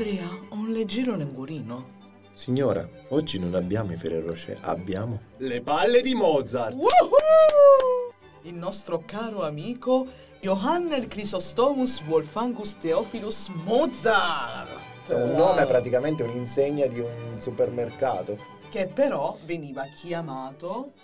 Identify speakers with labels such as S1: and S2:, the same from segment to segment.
S1: Andrea, ho un leggero languorino.
S2: Signora, oggi non abbiamo i Ferrero Rocher, abbiamo le palle di Mozart.
S1: Woohoo! Il nostro caro amico Johannes Chrysostomus Wolfangus Theophilus Mozart.
S2: È un nome praticamente un'insegna di un supermercato.
S1: Che però veniva chiamato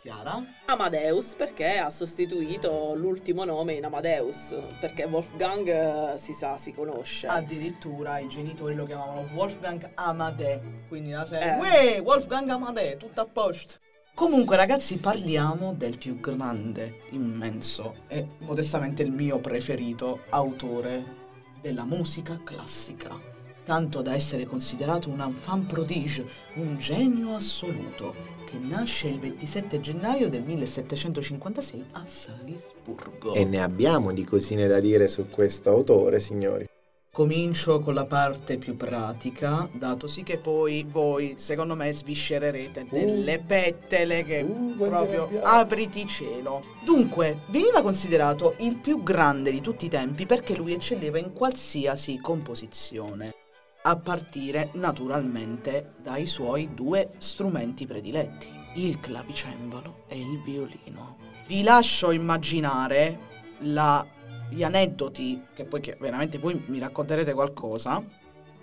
S1: Chiara?
S3: Amadeus perché ha sostituito l'ultimo nome in Amadeus, perché Wolfgang eh, si sa, si conosce.
S1: Addirittura i genitori lo chiamavano Wolfgang Amade, quindi la serie,
S3: Eh.
S1: Uè, Wolfgang Amade, tutto a posto. Comunque ragazzi parliamo del più grande, immenso e modestamente il mio preferito autore della musica classica. Tanto da essere considerato un enfant prodige, un genio assoluto, che nasce il 27 gennaio del 1756 a Salisburgo.
S2: E ne abbiamo di cosine da dire su questo autore, signori.
S1: Comincio con la parte più pratica, dato sì che poi voi, secondo me, sviscererete delle pettele che
S2: Uh,
S1: proprio apriti cielo. Dunque, veniva considerato il più grande di tutti i tempi perché lui eccelleva in qualsiasi composizione, a partire naturalmente dai suoi due strumenti prediletti, il clavicembalo e il violino. Vi lascio immaginare la- gli aneddoti, che poi che veramente voi mi racconterete qualcosa.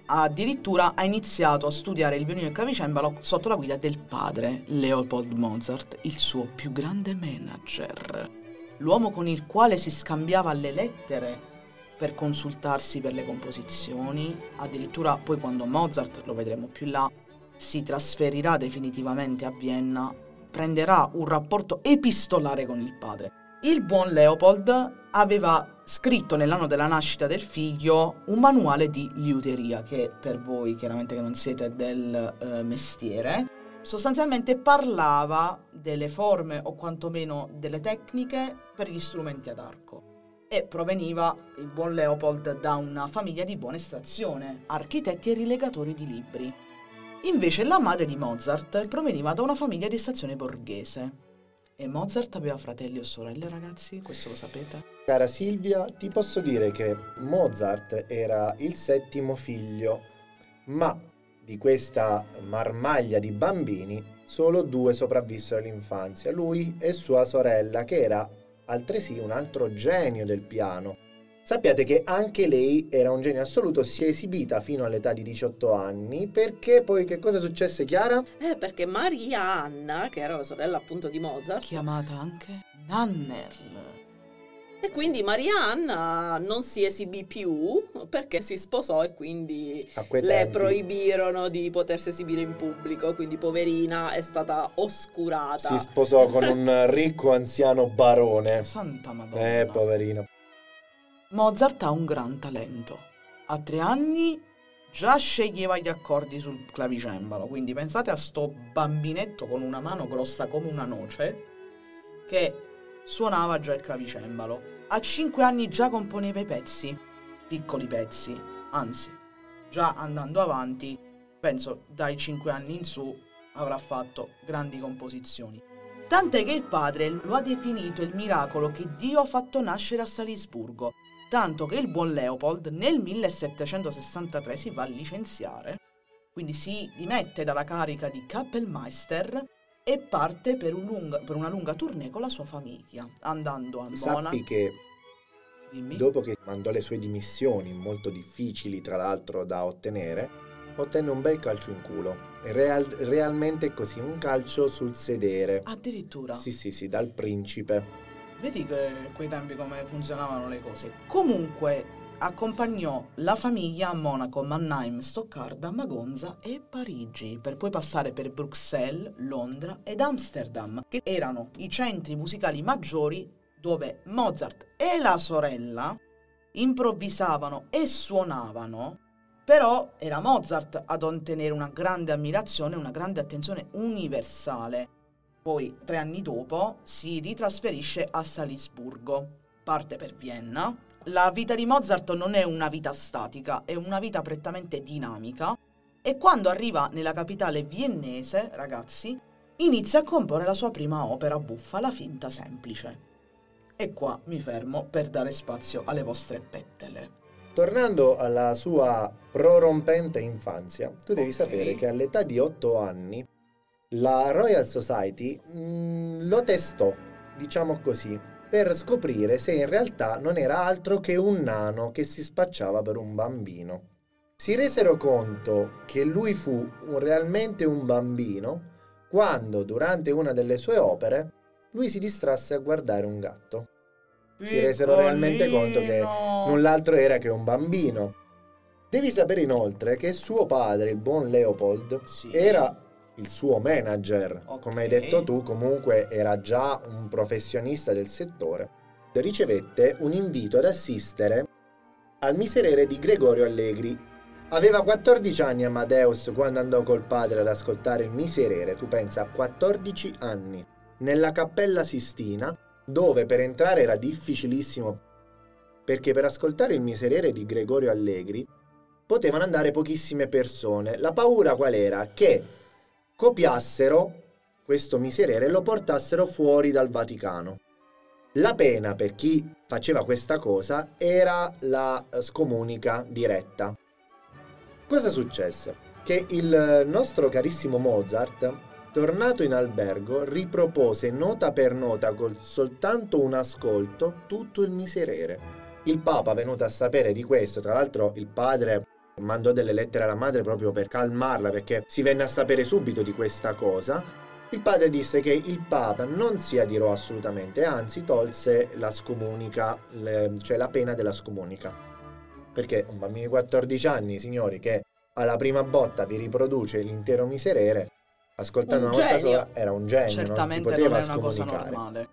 S1: Addirittura ha iniziato a studiare il violino e il clavicembalo sotto la guida del padre, Leopold Mozart, il suo più grande manager. L'uomo con il quale si scambiava le lettere per consultarsi per le composizioni, addirittura poi quando Mozart, lo vedremo più là, si trasferirà definitivamente a Vienna, prenderà un rapporto epistolare con il padre. Il buon Leopold aveva scritto nell'anno della nascita del figlio un manuale di liuteria che per voi chiaramente che non siete del eh, mestiere. Sostanzialmente parlava delle forme o quantomeno delle tecniche per gli strumenti ad arco e proveniva il buon Leopold da una famiglia di buona estrazione, architetti e rilegatori di libri. Invece la madre di Mozart proveniva da una famiglia di estrazione borghese. E Mozart aveva fratelli o sorelle, ragazzi? Questo lo sapete?
S2: Cara Silvia, ti posso dire che Mozart era il settimo figlio, ma di questa marmaglia di bambini solo due sopravvissero all'infanzia, lui e sua sorella, che era altresì un altro genio del piano. Sappiate che anche lei era un genio assoluto, si è esibita fino all'età di 18 anni, perché poi che cosa successe Chiara?
S3: Eh, perché Maria Anna, che era la sorella appunto di Mozart,
S1: Chiamata anche Nannerl.
S3: E quindi Maria Anna non si esibì più perché si sposò e quindi le
S2: tempi
S3: proibirono di potersi esibire in pubblico, quindi poverina è stata oscurata.
S2: si sposò con un ricco anziano barone.
S1: Santa Madonna.
S2: Eh, poverino.
S1: Mozart ha un gran talento. A tre anni già sceglieva gli accordi sul clavicembalo, quindi pensate a sto bambinetto con una mano grossa come una noce che suonava già il clavicembalo. A cinque anni già componeva i pezzi, piccoli pezzi, anzi, già andando avanti, penso dai cinque anni in su avrà fatto grandi composizioni. Tant'è che il padre lo ha definito il miracolo che Dio ha fatto nascere a Salisburgo, tanto che il buon Leopold nel 1763 si va a licenziare, quindi si dimette dalla carica di Kappelmeister e parte per, un lunga- per una lunga tournée con la sua famiglia, andando a
S2: Sappi
S1: Monaco.
S2: che
S1: Dimmi.
S2: dopo che mandò le sue dimissioni, molto difficili tra l'altro da ottenere, ottenne un bel calcio in culo. Real- realmente così, un calcio sul sedere.
S1: Addirittura.
S2: Sì, sì, sì, dal principe.
S1: Vedi che quei tempi come funzionavano le cose. Comunque accompagnò la famiglia a Monaco, Mannheim, Stoccarda, Magonza e Parigi, per poi passare per Bruxelles, Londra ed Amsterdam, che erano i centri musicali maggiori dove Mozart e la sorella improvvisavano e suonavano, però era Mozart ad ottenere una grande ammirazione, una grande attenzione universale. Poi, tre anni dopo, si ritrasferisce a Salisburgo, parte per Vienna. La vita di Mozart non è una vita statica, è una vita prettamente dinamica e quando arriva nella capitale viennese, ragazzi, inizia a comporre la sua prima opera buffa, La finta semplice. E qua mi fermo per dare spazio alle vostre pettele.
S2: tornando alla sua prorompente infanzia, tu devi
S1: Ok.
S2: sapere che all'età di 8 anni la Royal Society mm, lo testò, diciamo così, per scoprire se in realtà non era altro che un nano che si spacciava per un bambino. Si resero conto che lui fu un- realmente un bambino quando, durante una delle sue opere, lui si distrasse a guardare un gatto. Si resero realmente conto che. Null'altro era che un bambino. Devi sapere inoltre che suo padre, il buon Leopold,
S1: Sì.
S2: era il suo manager.
S1: Ok.
S2: Come hai detto tu, comunque era già un professionista del settore. Ricevette un invito ad assistere al miserere di Gregorio Allegri. Aveva 14 anni Amadeus quando andò col padre ad ascoltare il miserere, tu pensa, a 14 anni, nella cappella Sistina, dove per entrare era difficilissimo perché per ascoltare il miserere di Gregorio Allegri potevano andare pochissime persone. La paura qual era? Che copiassero questo miserere e lo portassero fuori dal Vaticano. La pena per chi faceva questa cosa era la scomunica diretta. Cosa successe? Che il nostro carissimo Mozart, tornato in albergo, ripropose nota per nota col soltanto un ascolto tutto il miserere. Il Papa, venuto a sapere di questo, tra l'altro il padre mandò delle lettere alla madre proprio per calmarla perché si venne a sapere subito di questa cosa. Il padre disse che il Papa non si adirò assolutamente, anzi tolse la scomunica, le- cioè la pena della scomunica. Perché un bambino di 14 anni, signori, che alla prima botta vi riproduce l'intero miserere, ascoltando
S3: Un
S2: una volta
S3: genio.
S2: sola, era un genio,
S1: Certamente
S2: non si
S1: non
S2: poteva
S1: è una cosa normale.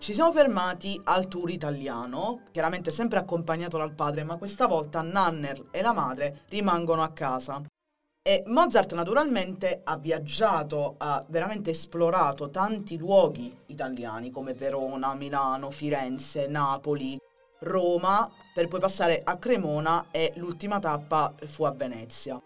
S1: Ci siamo fermati al tour italiano, chiaramente sempre accompagnato dal padre, ma questa volta Nanner e la madre rimangono a casa. E Mozart naturalmente ha viaggiato, ha veramente esplorato tanti luoghi italiani come Verona, Milano, Firenze, Napoli, Roma, per poi passare a Cremona e l'ultima tappa fu a Venezia.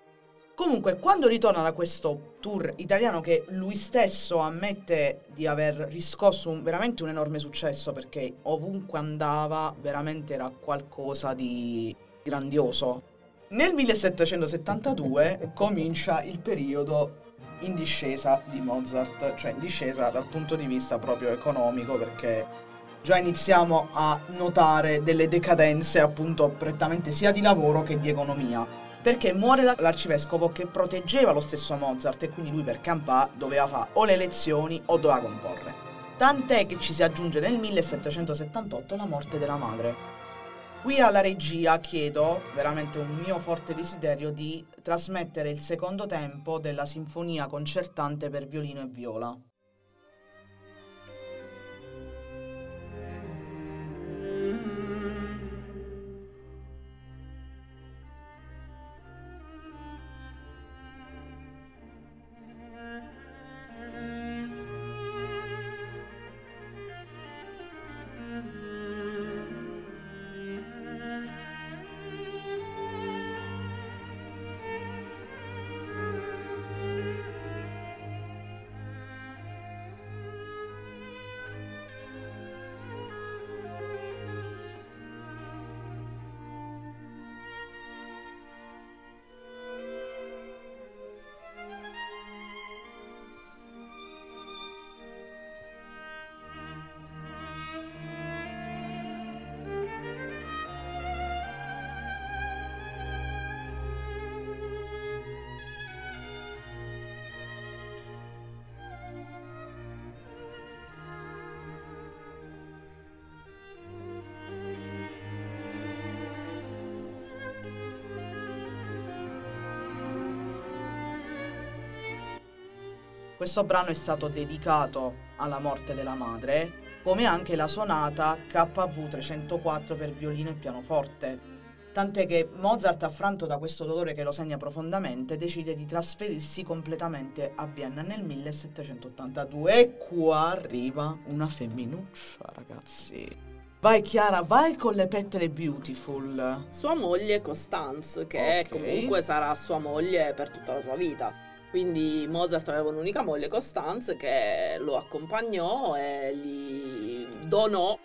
S1: Comunque, quando ritorna da questo tour italiano che lui stesso ammette di aver riscosso un- veramente un enorme successo perché ovunque andava veramente era qualcosa di grandioso. Nel 1772 comincia il periodo in discesa di Mozart, cioè in discesa dal punto di vista proprio economico perché già iniziamo a notare delle decadenze appunto prettamente sia di lavoro che di economia perché muore la- l'arcivescovo che proteggeva lo stesso Mozart e quindi lui per campà doveva fare o le elezioni o doveva comporre. Tant'è che ci si aggiunge nel 1778 la morte della madre. Qui alla regia chiedo, veramente un mio forte desiderio, di trasmettere il secondo tempo della sinfonia concertante per violino e viola. Questo brano è stato dedicato alla morte della madre, come anche la sonata KV 304 per violino e pianoforte. Tant'è che Mozart, affranto da questo dolore che lo segna profondamente, decide di trasferirsi completamente a Vienna nel 1782. E qua arriva una femminuccia, ragazzi. Vai Chiara, vai con le pettine beautiful.
S3: Sua moglie Constance, che
S1: Ok.
S3: comunque sarà sua moglie per tutta la sua vita. Quindi Mozart aveva un'unica moglie, Constance, che lo accompagnò e gli donò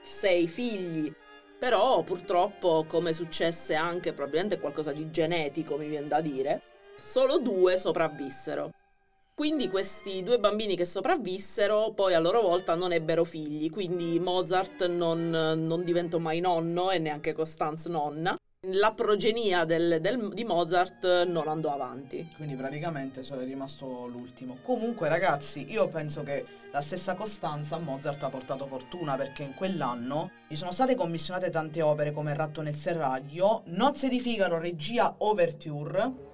S3: sei figli. Però purtroppo, come successe anche, probabilmente qualcosa di genetico mi viene da dire, solo due sopravvissero. Quindi questi due bambini che sopravvissero poi a loro volta non ebbero figli, quindi Mozart non, non diventò mai nonno e neanche Constance nonna. La progenia del, del, di Mozart non andò avanti.
S1: Quindi praticamente è rimasto l'ultimo. Comunque ragazzi, io penso che la stessa Costanza a Mozart ha portato fortuna perché in quell'anno gli sono state commissionate tante opere come Ratto nel serraglio, Nozze di Figaro, regia Overture,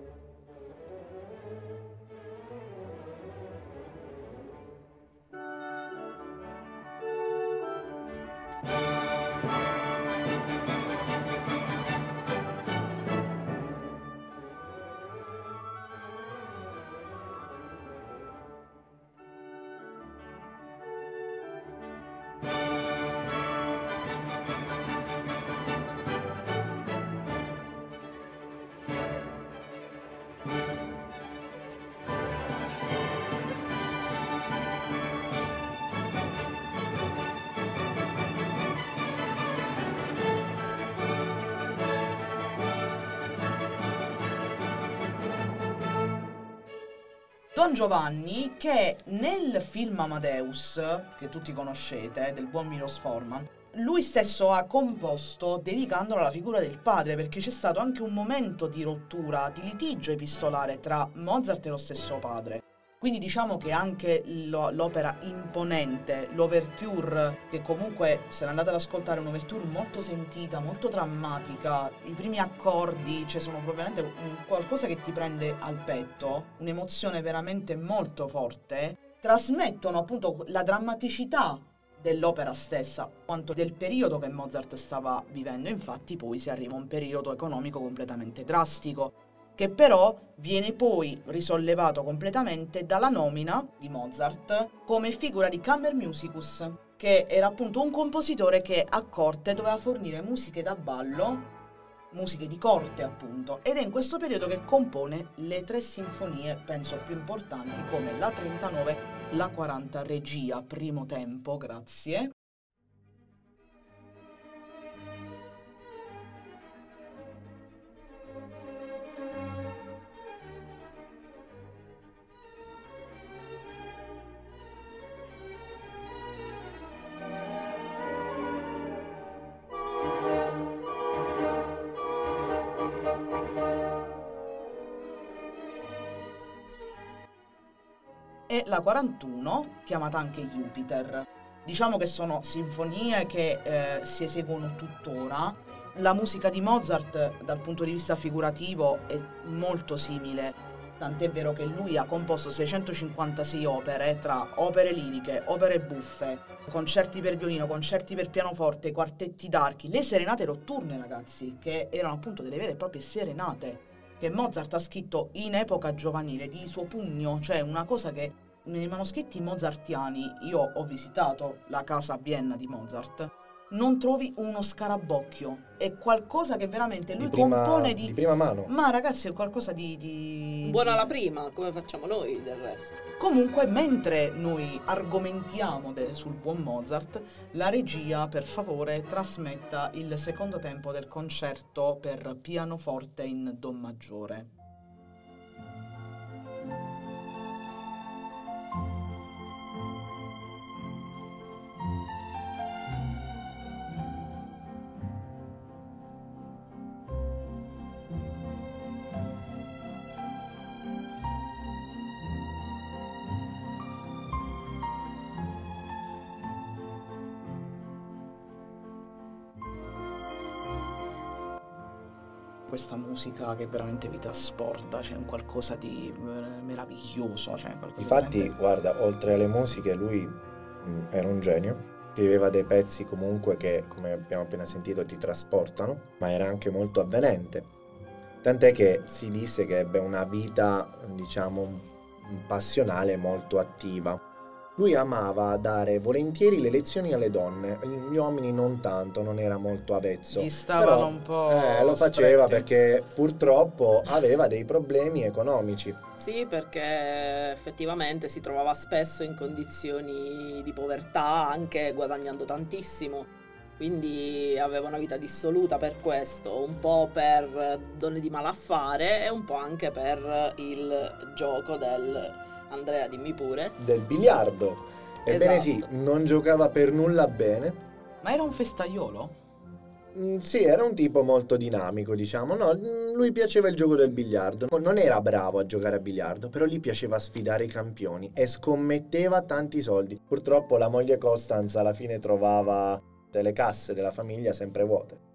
S1: Don Giovanni che nel film Amadeus, che tutti conoscete, del buon Milos Forman, lui stesso ha composto dedicandolo alla figura del padre perché c'è stato anche un momento di rottura, di litigio epistolare tra Mozart e lo stesso padre. Quindi diciamo che anche l'opera imponente, l'ouverture, che comunque se andate ad ascoltare è un'ouverture molto sentita, molto drammatica, i primi accordi, cioè sono propriamente qualcosa che ti prende al petto, un'emozione veramente molto forte, trasmettono appunto la drammaticità dell'opera stessa, quanto del periodo che Mozart stava vivendo. Infatti poi si arriva a un periodo economico completamente drastico che però viene poi risollevato completamente dalla nomina di Mozart come figura di Kammermusicus, che era appunto un compositore che a corte doveva fornire musiche da ballo, musiche di corte appunto, ed è in questo periodo che compone le tre sinfonie, penso più importanti, come la 39, la 40 regia, primo tempo, grazie, e la 41, chiamata anche Jupiter. Diciamo che sono sinfonie che eh, si eseguono tuttora. La musica di Mozart dal punto di vista figurativo è molto simile, tant'è vero che lui ha composto 656 opere tra opere liriche, opere buffe, concerti per violino, concerti per pianoforte, quartetti d'archi, le serenate notturne ragazzi, che erano appunto delle vere e proprie serenate che Mozart ha scritto in epoca giovanile di suo pugno, cioè una cosa che nei manoscritti mozartiani, io ho visitato la casa a Vienna di Mozart, non trovi uno scarabocchio. È qualcosa che veramente lui
S2: di prima,
S1: compone di...
S2: di prima mano.
S1: Ma ragazzi, è qualcosa di... di...
S3: Buona la prima, come facciamo noi del resto.
S1: Comunque, mentre noi argomentiamo de, sul buon Mozart, la regia, per favore, trasmetta il secondo tempo del concerto per pianoforte in Do maggiore. Questa musica che veramente vi trasporta, c'è un qualcosa di eh, meraviglioso. Cioè
S2: Infatti,
S1: veramente...
S2: guarda, oltre alle musiche, lui mh, mm, era un genio. Scriveva dei pezzi comunque che, come abbiamo appena sentito, ti trasportano, ma era anche molto avvenente. Tant'è che si disse che ebbe una vita, diciamo, passionale molto attiva lui amava dare volentieri le lezioni alle donne, gli uomini non tanto, non era molto avezzo.
S1: Gli stavano
S2: Però,
S1: un po'.
S2: Eh, lo faceva
S1: stretti.
S2: perché purtroppo aveva dei problemi economici.
S3: Sì, perché effettivamente si trovava spesso in condizioni di povertà, anche guadagnando tantissimo. quindi aveva una vita dissoluta per questo, un po' per donne di malaffare e un po' anche per il gioco del Andrea, dimmi pure.
S2: Del biliardo. Ebbene sì,
S3: Esatto.
S2: non giocava per nulla bene.
S1: Ma era un festaiolo?
S2: Mm, Sì, era un tipo molto dinamico, diciamo. No, mm, lui piaceva il gioco del biliardo. Non era bravo a giocare a biliardo, però gli piaceva sfidare i campioni e scommetteva tanti soldi. Purtroppo la moglie Constance alla fine trovava le casse della famiglia sempre vuote.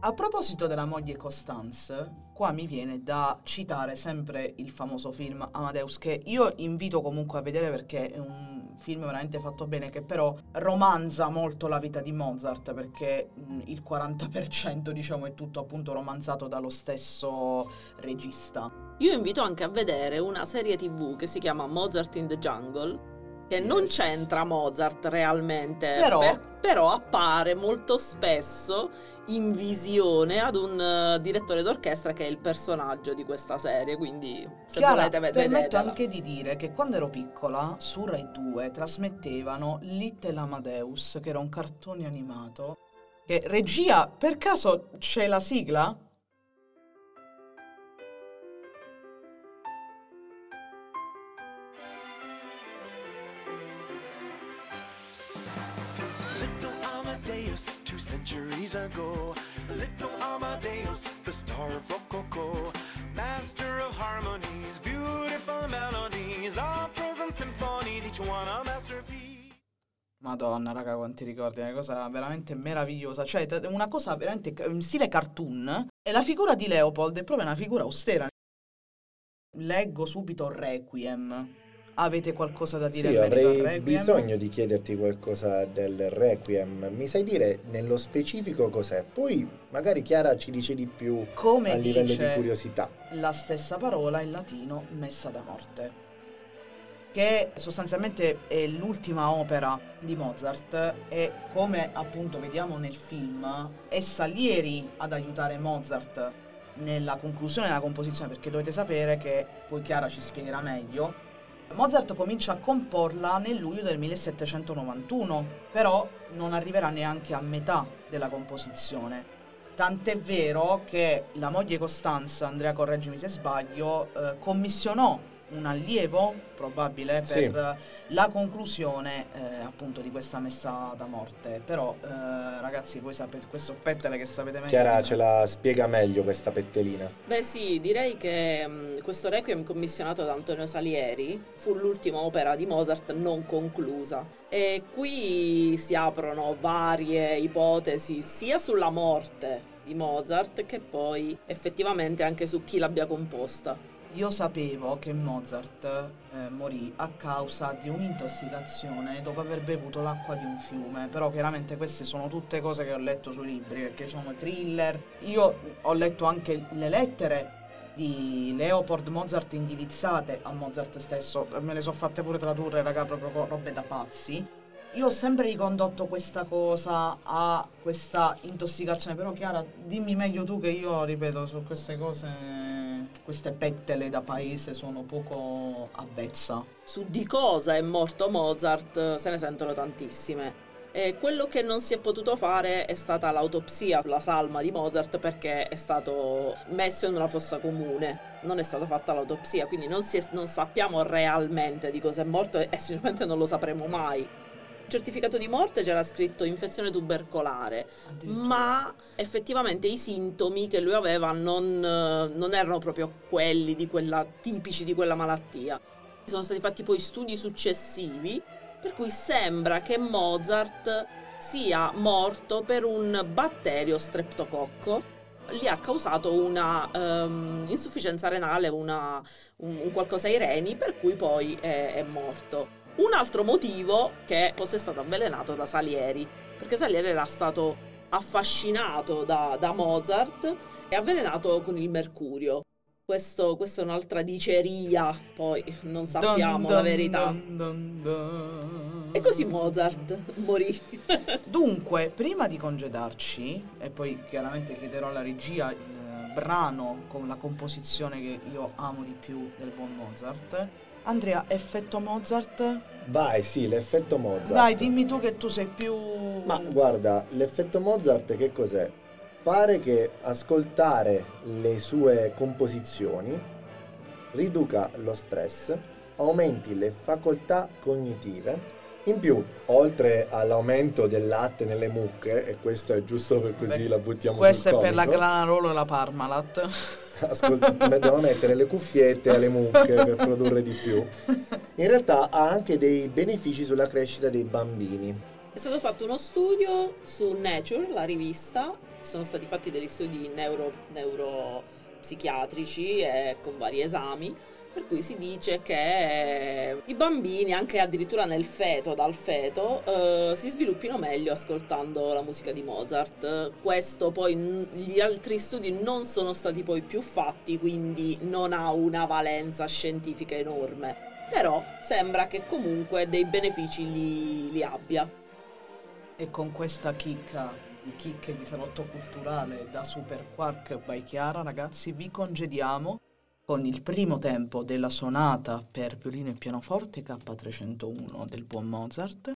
S1: A proposito della moglie Constance, qua mi viene da citare sempre il famoso film Amadeus, che io invito comunque a vedere perché è un film veramente fatto bene, che però romanza molto la vita di Mozart, perché mh, il 40% diciamo è tutto appunto romanzato dallo stesso regista.
S3: Io invito anche a vedere una serie tv che si chiama Mozart in the Jungle, che non c'entra Mozart realmente,
S1: Però-
S3: per- però appare molto spesso in visione ad un eh, direttore d'orchestra che è il personaggio di questa serie, quindi se
S1: Chiara,
S3: volete ved-
S1: permetto
S3: vedetela.
S1: anche di dire che quando ero piccola su Rai 2 trasmettevano Little Amadeus, che era un cartone animato. Che regia, per caso c'è la sigla?
S4: Two centuries ago. Little Amadeus, the star of Rococo. Master of harmonies, beautiful melodies, operas and symphonies, each one a masterpiece.
S1: Madonna, raga, quanti ricordi, è una cosa veramente meravigliosa. Cioè, una cosa veramente in stile cartoon. E la figura di Leopold è proprio una figura austera. Leggo subito Requiem. Avete qualcosa da dire
S2: Sì, avrei bisogno di chiederti qualcosa del Requiem. Mi sai dire nello specifico cos'è? Poi magari Chiara ci dice di più
S1: Come
S2: a livello di curiosità.
S1: la stessa parola in latino messa da morte che sostanzialmente è l'ultima opera di Mozart e come appunto vediamo nel film è Salieri ad aiutare Mozart nella conclusione della composizione perché dovete sapere che poi Chiara ci spiegherà meglio Mozart comincia a comporla nel luglio del 1791 però non arriverà neanche a metà della composizione. Tant'è vero che la moglie Costanza, Andrea correggimi se sbaglio, eh, commissionò un allievo, probabile, per
S2: Sì.
S1: la conclusione eh, appunto di questa messa da morte. Però eh, ragazzi, voi sapete, questo pettele che sapete meglio.
S2: Chiara
S1: di me.
S2: ce la spiega meglio questa pettelina.
S3: Beh sì, direi che mh, questo Requiem commissionato da Antonio Salieri fu l'ultima opera di Mozart non conclusa e qui si aprono varie ipotesi sia sulla morte di Mozart che poi effettivamente anche su chi l'abbia composta.
S1: Io sapevo che Mozart eh, morì a causa di un'intossicazione dopo aver bevuto l'acqua di un fiume, però chiaramente queste sono tutte cose che ho letto sui libri, perché sono thriller. Io ho letto anche le lettere di Leopold Mozart indirizzate a Mozart stesso, me le sono fatte pure tradurre, raga, proprio robe da pazzi. Io ho sempre ricondotto questa cosa a questa intossicazione, però Chiara, dimmi meglio tu che io, ripeto, su queste cose, queste pettele da paese sono poco avvezza.
S3: Su di cosa è morto Mozart se ne sentono tantissime. E quello che non si è potuto fare è stata l'autopsia sulla salma di Mozart perché è stato messo in una fossa comune. Non è stata fatta l'autopsia, quindi non, è- non sappiamo realmente di cosa è morto e sicuramente non lo sapremo mai. Certificato di morte c'era scritto infezione tubercolare, ma effettivamente i sintomi che lui aveva non, non erano proprio quelli di quella, tipici di quella malattia. Sono stati fatti poi studi successivi per cui sembra che Mozart sia morto per un batterio streptococco. Gli ha causato una ehm, insufficienza renale, una- un, un qualcosa ai reni, per cui poi è, è morto. Un altro motivo che fosse stato avvelenato da Salieri, perché Salieri era stato affascinato da, da Mozart e avvelenato con il mercurio. Questo, questa è un'altra diceria, poi non sappiamo
S1: Dun,
S3: la
S1: dun,
S3: verità.
S1: dun, dun, dun.
S3: E così Mozart morì.
S1: Dunque, prima di congedarci, e poi chiaramente chiederò alla regia il brano con la composizione che io amo di più del buon Mozart, Andrea, effetto Mozart?
S2: Vai, sì, l'effetto Mozart.
S1: Vai, dimmi tu che tu sei più...
S2: Ma guarda, l'effetto Mozart che cos'è? Pare che ascoltare le sue composizioni riduca lo stress, aumenti le facoltà cognitive. In più, oltre all'aumento del latte nelle mucche, e questo è giusto per così
S1: Beh,
S2: la buttiamo
S1: Questa è per la
S2: comico,
S1: Glanarolo e la Parmalat.
S2: Ascolt- dobbiamo mettere le cuffiette alle mucche per produrre di più. In realtà ha anche dei benefici sulla crescita dei bambini.
S3: È stato fatto uno studio su Nature, la rivista, sono stati fatti degli studi neuro, neuropsichiatrici e con vari esami, per cui si dice che i bambini, anche addirittura nel feto, dal feto, eh, si sviluppino meglio ascoltando la musica di Mozart. Questo poi n- gli altri studi non sono stati poi più fatti, quindi non ha una valenza scientifica enorme. Però sembra che comunque dei benefici li- li abbia.
S1: E con questa chicca di chicche di salotto culturale da Super Quark by Chiara, ragazzi, vi congediamo con il primo tempo della sonata per violino e pianoforte K301 del buon Mozart.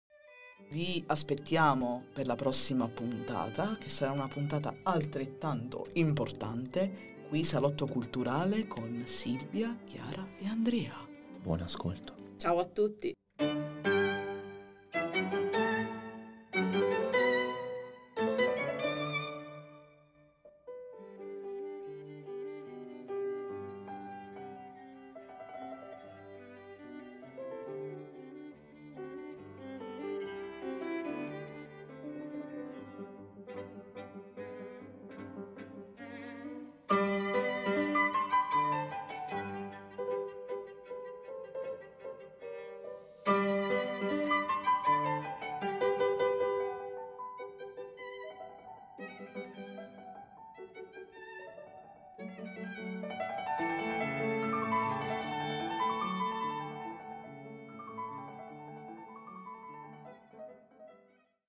S1: Vi aspettiamo per la prossima puntata, che sarà una puntata altrettanto importante, qui Salotto Culturale con Silvia, Chiara e Andrea.
S2: Buon ascolto.
S3: Ciao a tutti!